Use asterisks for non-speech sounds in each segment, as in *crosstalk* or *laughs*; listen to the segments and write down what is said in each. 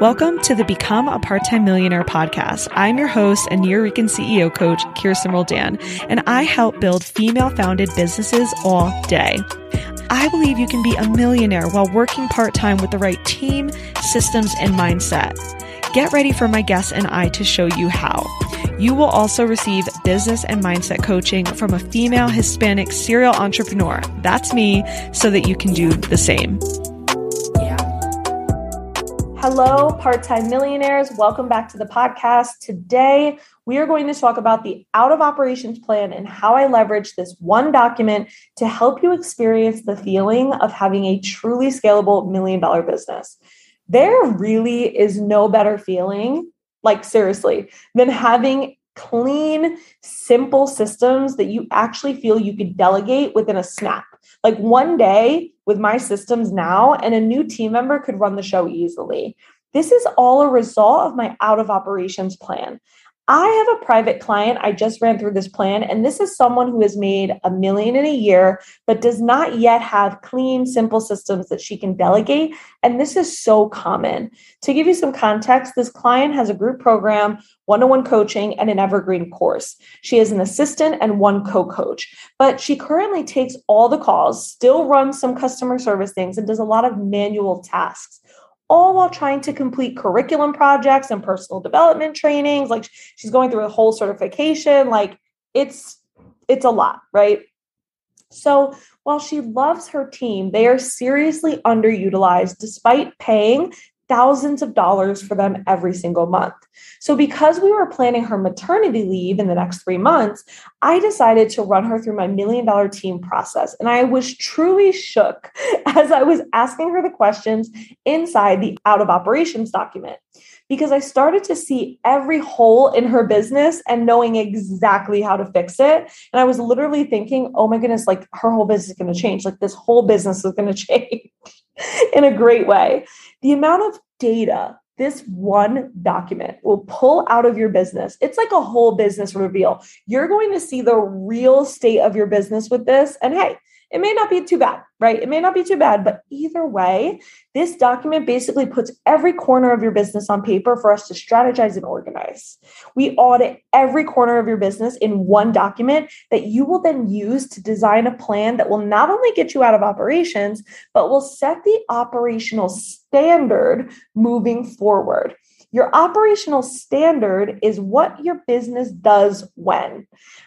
Welcome to the Become a Part Time Millionaire podcast. I'm your host and Nuyorican CEO coach, Kirsten Roldan, and I help build female founded businesses all day. I believe you can be a millionaire while working part time with the right team, systems, and mindset. Get ready for my guests and I to show you how. You will also receive business and mindset coaching from a female Hispanic serial entrepreneur. That's me, so that you can do the same. Hello, part time millionaires. Welcome back to the podcast. Today, we are going to talk about the out of operations plan and how I leverage this one document to help you experience the feeling of having a truly scalable million dollar business. There really is no better feeling, like seriously, than having clean, simple systems that you actually feel you could delegate within a snap. Like one day with my systems now, and a new team member could run the show easily. This is all a result of my out of operations plan. I have a private client. I just ran through this plan, and this is someone who has made a million in a year, but does not yet have clean, simple systems that she can delegate. And this is so common. To give you some context, this client has a group program, one on one coaching, and an evergreen course. She has an assistant and one co coach, but she currently takes all the calls, still runs some customer service things, and does a lot of manual tasks all while trying to complete curriculum projects and personal development trainings. Like she's going through a whole certification. Like it's it's a lot right? So while she loves her team they are seriously underutilized despite paying thousands of dollars for them every single month. So, because we were planning her maternity leave in the next three months, I decided to run her through my million dollar team process. And I was truly shook *laughs* as I was asking her the questions inside the out of operations document because I started to see every hole in her business and knowing exactly how to fix it. And I was literally thinking, oh my goodness, like her whole business is going to change. Like this whole business is going *laughs* to change in a great way. The amount of data this one document will pull out of your business. It's like a whole business reveal. You're going to see the real state of your business with this. And hey, it may not be too bad, right? It may not be too bad, but either way, this document basically puts every corner of your business on paper for us to strategize and organize. We audit every corner of your business in one document that you will then use to design a plan that will not only get you out of operations, but will set the operational standard moving forward. Your operational standard is what your business does when.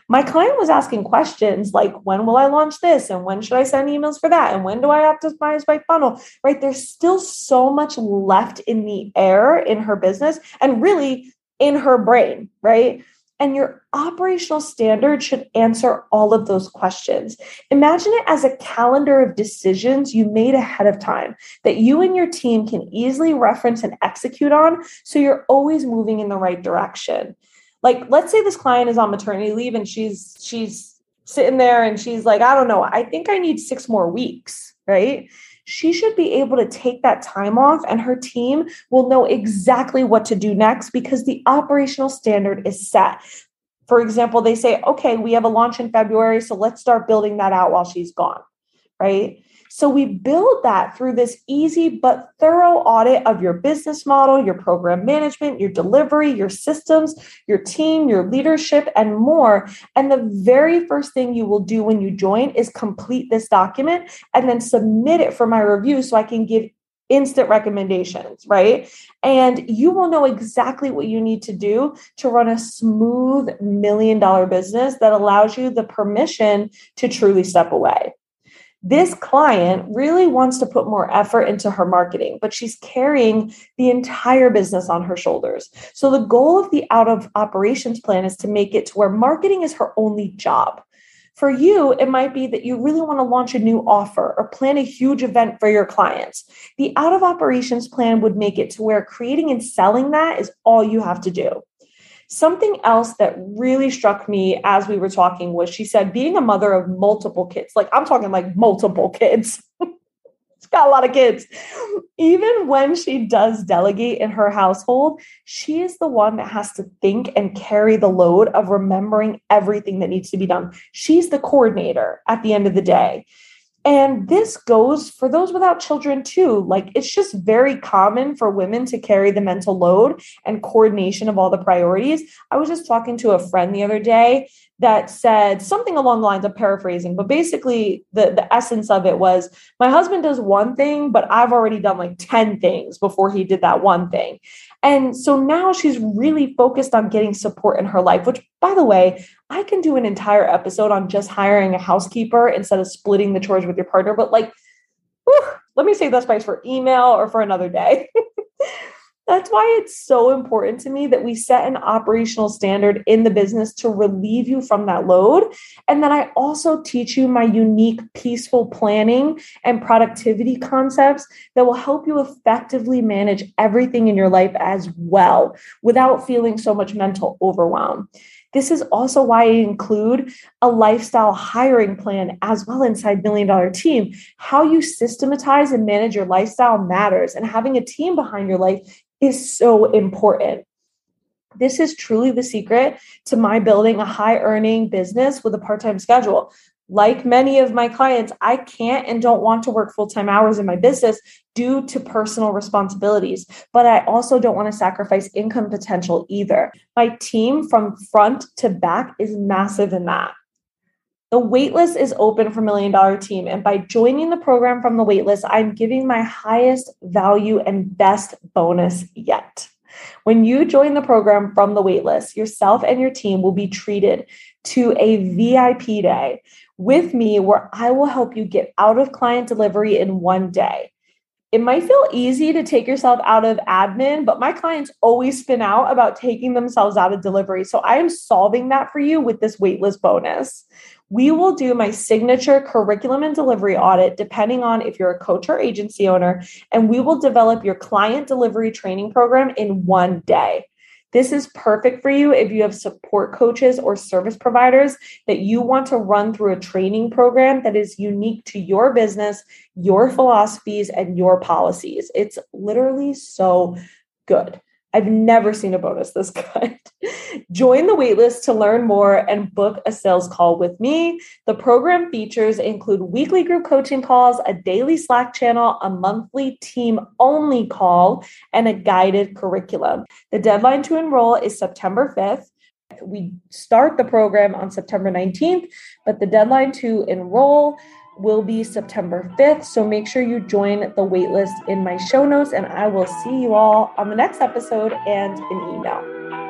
My client was asking questions like, when will I launch this? And when should I send emails for that? And when do I optimize my funnel? Right? There's still so much left in the air in her business and really in her brain, right? And your operational standard should answer all of those questions. Imagine it as a calendar of decisions you made ahead of time that you and your team can easily reference and execute on so you're always moving in the right direction. Like let's say this client is on maternity leave and she's she's sitting there and she's like, I don't know, I think I need 6 more weeks, right? She should be able to take that time off and her team will know exactly what to do next because the operational standard is set. For example, they say, okay, we have a launch in February, so let's start building that out while she's gone, right? So we build that through this easy but thorough audit of your business model, your program management, your delivery, your systems, your team, your leadership, and more. And the very first thing you will do when you join is complete this document and then submit it for my review so I can give instant recommendations, right? And you will know exactly what you need to do to run a smooth million dollar business that allows you the permission to truly step away. This client really wants to put more effort into her marketing, but she's carrying the entire business on her shoulders. So, the goal of the out of operations plan is to make it to where marketing is her only job. For you, it might be that you really want to launch a new offer or plan a huge event for your clients. The out of operations plan would make it to where creating and selling that is all you have to do. Something else that really struck me as we were talking was she said, being a mother of multiple kids, like I'm talking like multiple kids. *laughs* She's got a lot of kids. Even when she does delegate in her household, she is the one that has to think and carry the load of remembering everything that needs to be done. She's the coordinator at the end of the day. And this goes for those without children too. Like it's just very common for women to carry the mental load and coordination of all the priorities. I was just talking to a friend the other day that said something along the lines of paraphrasing, but basically the, the essence of it was my husband does one thing, but I've already done like 10 things before he did that one thing. And so now she's really focused on getting support in her life, which, by the way, I can do an entire episode on just hiring a housekeeper instead of splitting the chores with your partner. But like, whew, let me save that spice for email or for another day. *laughs* That's why it's so important to me that we set an operational standard in the business to relieve you from that load. And then I also teach you my unique peaceful planning and productivity concepts that will help you effectively manage everything in your life as well without feeling so much mental overwhelm. This is also why I include a lifestyle hiring plan as well inside Million Dollar Team. How you systematize and manage your lifestyle matters, and having a team behind your life is so important. This is truly the secret to my building a high earning business with a part time schedule. Like many of my clients, I can't and don't want to work full time hours in my business due to personal responsibilities, but I also don't want to sacrifice income potential either. My team from front to back is massive in that. The waitlist is open for Million Dollar Team. And by joining the program from the waitlist, I'm giving my highest value and best bonus yet. When you join the program from the waitlist, yourself and your team will be treated to a VIP day with me where I will help you get out of client delivery in one day. It might feel easy to take yourself out of admin, but my clients always spin out about taking themselves out of delivery. So I am solving that for you with this waitlist bonus we will do my signature curriculum and delivery audit depending on if you're a coach or agency owner, and we will develop your client delivery training program in one day. This is perfect for you if you have support coaches or service providers that you want to run through a training program that is unique to your business, your philosophies, and your policies. It's literally so good. I've never seen a bonus this *laughs* good. Join the waitlist to learn more and book a sales call with me. The program features include weekly group coaching calls, a daily Slack channel, a monthly team only call, and a guided curriculum. The deadline to enroll is September 5th. We start the program on September 19th, but the deadline to enroll will be September 5th. So make sure you join the waitlist in my show notes, and I will see you all on the next episode and an email.